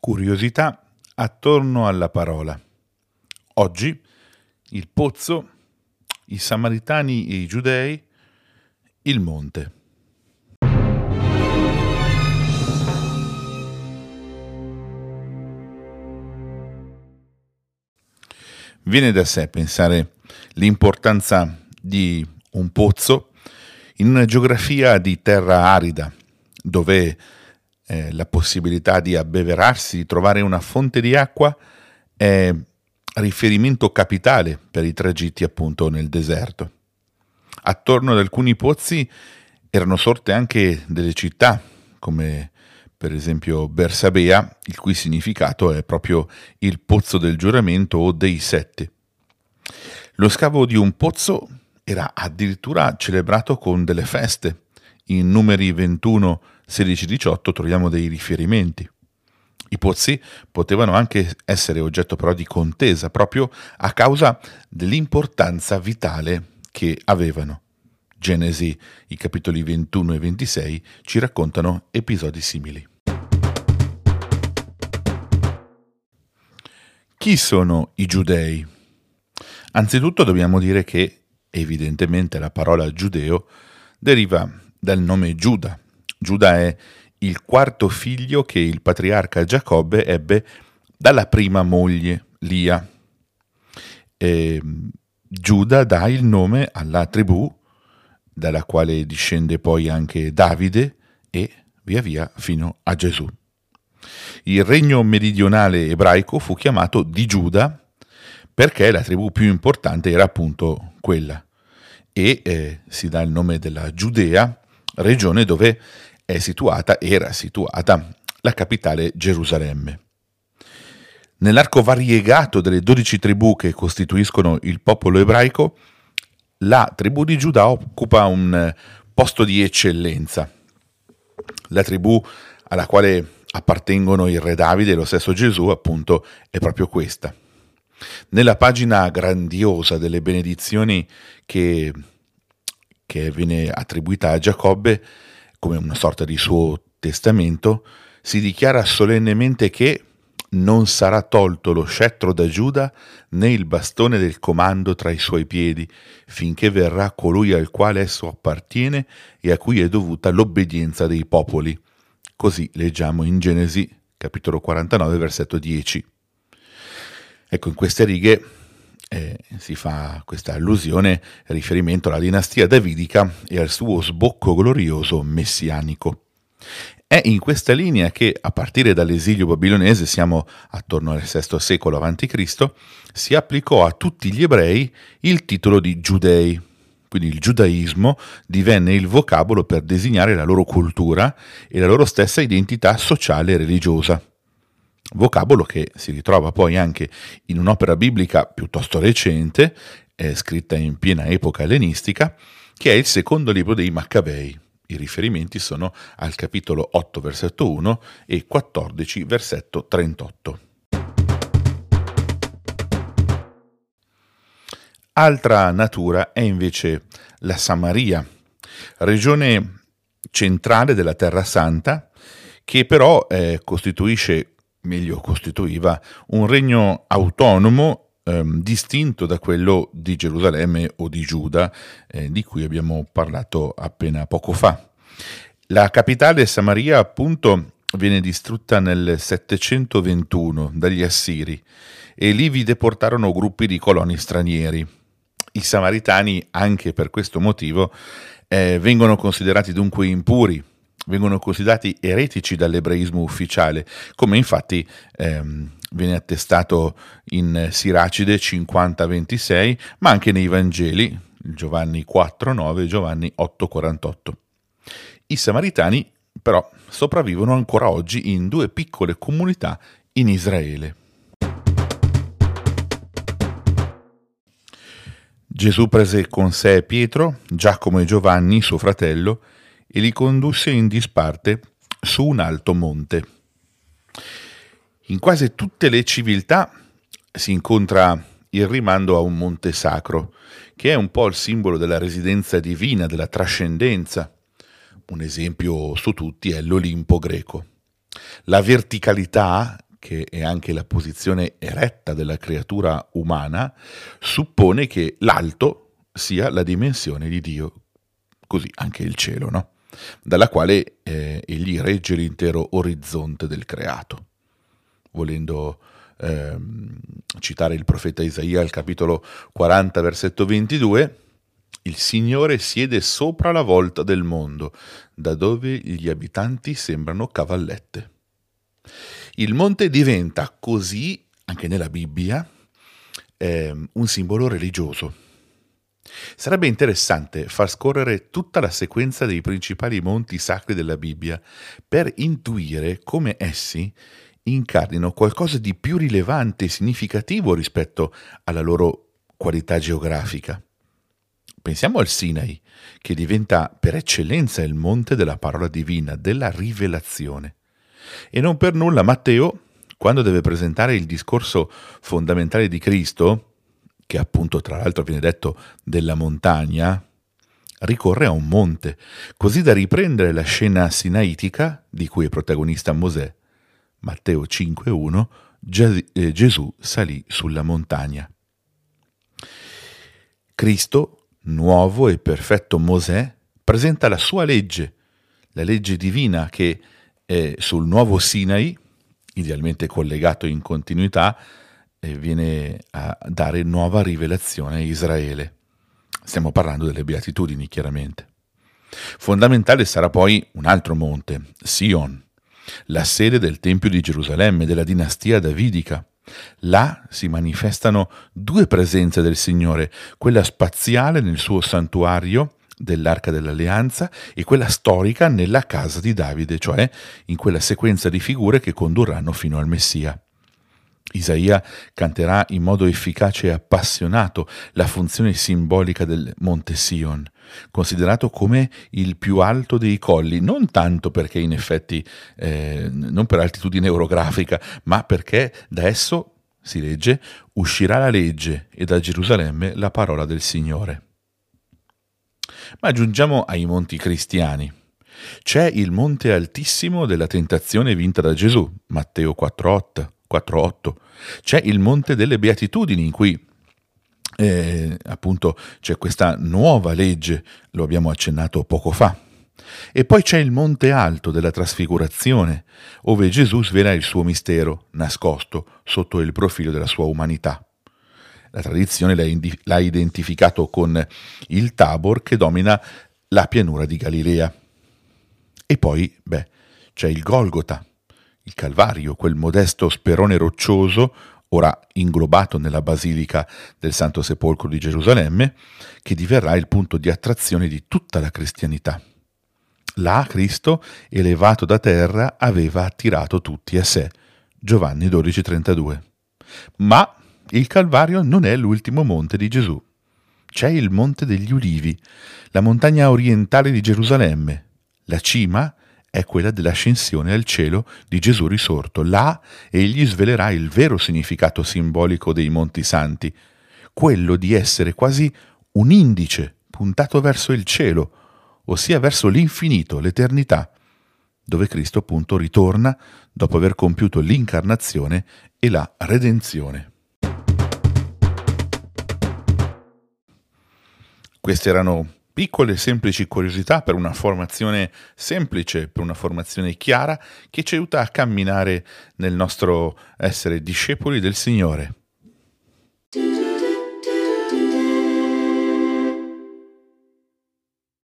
Curiosità attorno alla parola. Oggi il pozzo, i samaritani e i giudei, il monte. Viene da sé pensare l'importanza di un pozzo in una geografia di terra arida, dove eh, la possibilità di abbeverarsi, di trovare una fonte di acqua è riferimento capitale per i tragitti appunto nel deserto. Attorno ad alcuni pozzi erano sorte anche delle città, come per esempio Bersabea, il cui significato è proprio il pozzo del giuramento o dei sette. Lo scavo di un pozzo era addirittura celebrato con delle feste. In numeri 21, 16, 18 troviamo dei riferimenti. I pozzi potevano anche essere oggetto però di contesa proprio a causa dell'importanza vitale che avevano. Genesi, i capitoli 21 e 26 ci raccontano episodi simili. Chi sono i giudei? Anzitutto dobbiamo dire che evidentemente la parola giudeo deriva dal nome Giuda. Giuda è il quarto figlio che il patriarca Giacobbe ebbe dalla prima moglie, Lia. E Giuda dà il nome alla tribù dalla quale discende poi anche Davide e via via fino a Gesù. Il regno meridionale ebraico fu chiamato di Giuda perché la tribù più importante era appunto quella e eh, si dà il nome della Giudea, regione dove è situata, era situata, la capitale Gerusalemme. Nell'arco variegato delle dodici tribù che costituiscono il popolo ebraico, la tribù di Giuda occupa un posto di eccellenza. La tribù alla quale appartengono il re Davide e lo stesso Gesù, appunto, è proprio questa. Nella pagina grandiosa delle benedizioni che, che viene attribuita a Giacobbe come una sorta di suo testamento, si dichiara solennemente che non sarà tolto lo scettro da Giuda né il bastone del comando tra i suoi piedi, finché verrà colui al quale esso appartiene e a cui è dovuta l'obbedienza dei popoli. Così leggiamo in Genesi capitolo 49 versetto 10. Ecco, in queste righe eh, si fa questa allusione, riferimento alla dinastia davidica e al suo sbocco glorioso messianico. È in questa linea che, a partire dall'esilio babilonese, siamo attorno al VI secolo a.C., si applicò a tutti gli ebrei il titolo di giudei. Quindi il giudaismo divenne il vocabolo per designare la loro cultura e la loro stessa identità sociale e religiosa vocabolo che si ritrova poi anche in un'opera biblica piuttosto recente, eh, scritta in piena epoca ellenistica, che è il secondo libro dei Maccabei. I riferimenti sono al capitolo 8 versetto 1 e 14 versetto 38. Altra natura è invece la Samaria, regione centrale della Terra Santa, che però eh, costituisce meglio costituiva un regno autonomo ehm, distinto da quello di Gerusalemme o di Giuda, eh, di cui abbiamo parlato appena poco fa. La capitale Samaria, appunto, viene distrutta nel 721 dagli Assiri e lì vi deportarono gruppi di coloni stranieri. I samaritani, anche per questo motivo, eh, vengono considerati dunque impuri, vengono considerati eretici dall'ebraismo ufficiale, come infatti ehm, viene attestato in Siracide 50-26, ma anche nei Vangeli, Giovanni 4-9 e Giovanni 8-48. I samaritani però sopravvivono ancora oggi in due piccole comunità in Israele. Gesù prese con sé Pietro, Giacomo e Giovanni, suo fratello, e li condusse in disparte su un alto monte. In quasi tutte le civiltà si incontra il rimando a un monte sacro, che è un po' il simbolo della residenza divina, della trascendenza. Un esempio su tutti è l'Olimpo greco. La verticalità che è anche la posizione eretta della creatura umana, suppone che l'alto sia la dimensione di Dio, così anche il cielo, no? Dalla quale eh, egli regge l'intero orizzonte del creato. Volendo ehm, citare il profeta Isaia al capitolo 40, versetto 22, il Signore siede sopra la volta del mondo, da dove gli abitanti sembrano cavallette. Il monte diventa così, anche nella Bibbia, eh, un simbolo religioso. Sarebbe interessante far scorrere tutta la sequenza dei principali monti sacri della Bibbia per intuire come essi incarnino qualcosa di più rilevante e significativo rispetto alla loro qualità geografica. Pensiamo al Sinai, che diventa per eccellenza il monte della parola divina, della rivelazione. E non per nulla Matteo, quando deve presentare il discorso fondamentale di Cristo, che appunto tra l'altro viene detto della montagna, ricorre a un monte, così da riprendere la scena sinaitica di cui è protagonista Mosè. Matteo 5.1 eh, Gesù salì sulla montagna. Cristo, nuovo e perfetto Mosè, presenta la sua legge, la legge divina che sul nuovo Sinai, idealmente collegato in continuità, viene a dare nuova rivelazione a Israele. Stiamo parlando delle beatitudini, chiaramente. Fondamentale sarà poi un altro monte, Sion, la sede del Tempio di Gerusalemme, della dinastia davidica. Là si manifestano due presenze del Signore, quella spaziale nel suo santuario dell'Arca dell'Alleanza e quella storica nella casa di Davide, cioè in quella sequenza di figure che condurranno fino al Messia. Isaia canterà in modo efficace e appassionato la funzione simbolica del Monte Sion, considerato come il più alto dei colli, non tanto perché in effetti, eh, non per altitudine orografica, ma perché da esso, si legge, uscirà la legge e da Gerusalemme la parola del Signore. Ma giungiamo ai monti cristiani. C'è il monte altissimo della tentazione vinta da Gesù, Matteo 4,8 4.8. C'è il Monte delle Beatitudini in cui eh, appunto c'è questa nuova legge, lo abbiamo accennato poco fa. E poi c'è il Monte Alto della Trasfigurazione, dove Gesù svela il suo mistero, nascosto sotto il profilo della sua umanità. La tradizione l'ha identificato con il Tabor che domina la pianura di Galilea. E poi, beh, c'è il Golgota, il Calvario, quel modesto sperone roccioso, ora inglobato nella basilica del Santo Sepolcro di Gerusalemme, che diverrà il punto di attrazione di tutta la cristianità. Là Cristo, elevato da terra, aveva attirato tutti a sé. Giovanni 12:32. Ma il Calvario non è l'ultimo monte di Gesù. C'è il Monte degli Ulivi, la montagna orientale di Gerusalemme. La cima è quella dell'ascensione al cielo di Gesù risorto. Là egli svelerà il vero significato simbolico dei Monti Santi, quello di essere quasi un indice puntato verso il cielo, ossia verso l'infinito, l'eternità, dove Cristo appunto ritorna dopo aver compiuto l'incarnazione e la redenzione. Queste erano piccole e semplici curiosità per una formazione semplice, per una formazione chiara che ci aiuta a camminare nel nostro essere discepoli del Signore.